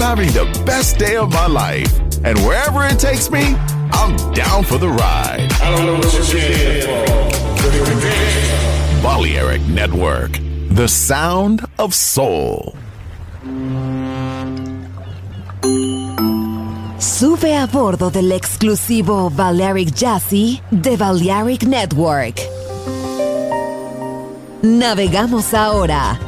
I'm having the best day of my life. And wherever it takes me, I'm down for the ride. I don't know what you're here for. Balearic Network, the sound of soul. Sube a bordo del exclusivo Balearic Jazzy de Balearic Network. Navegamos ahora.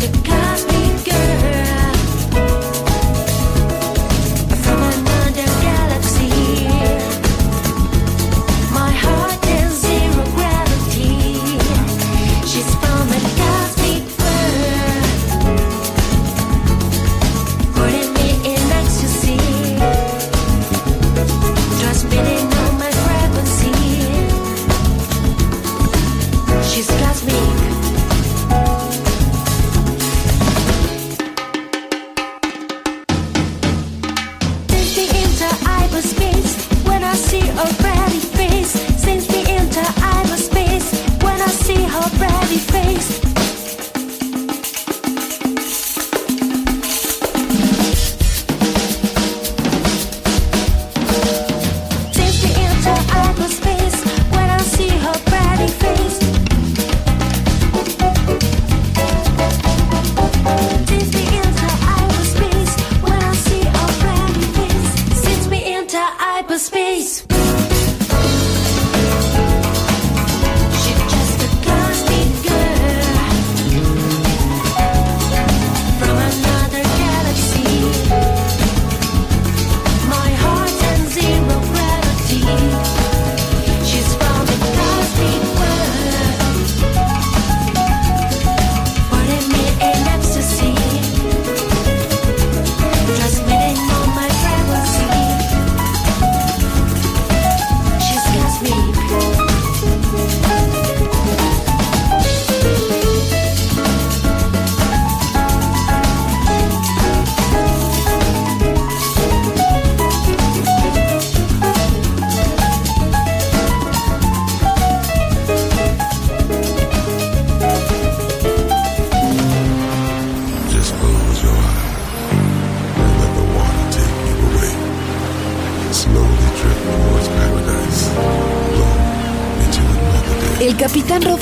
to come.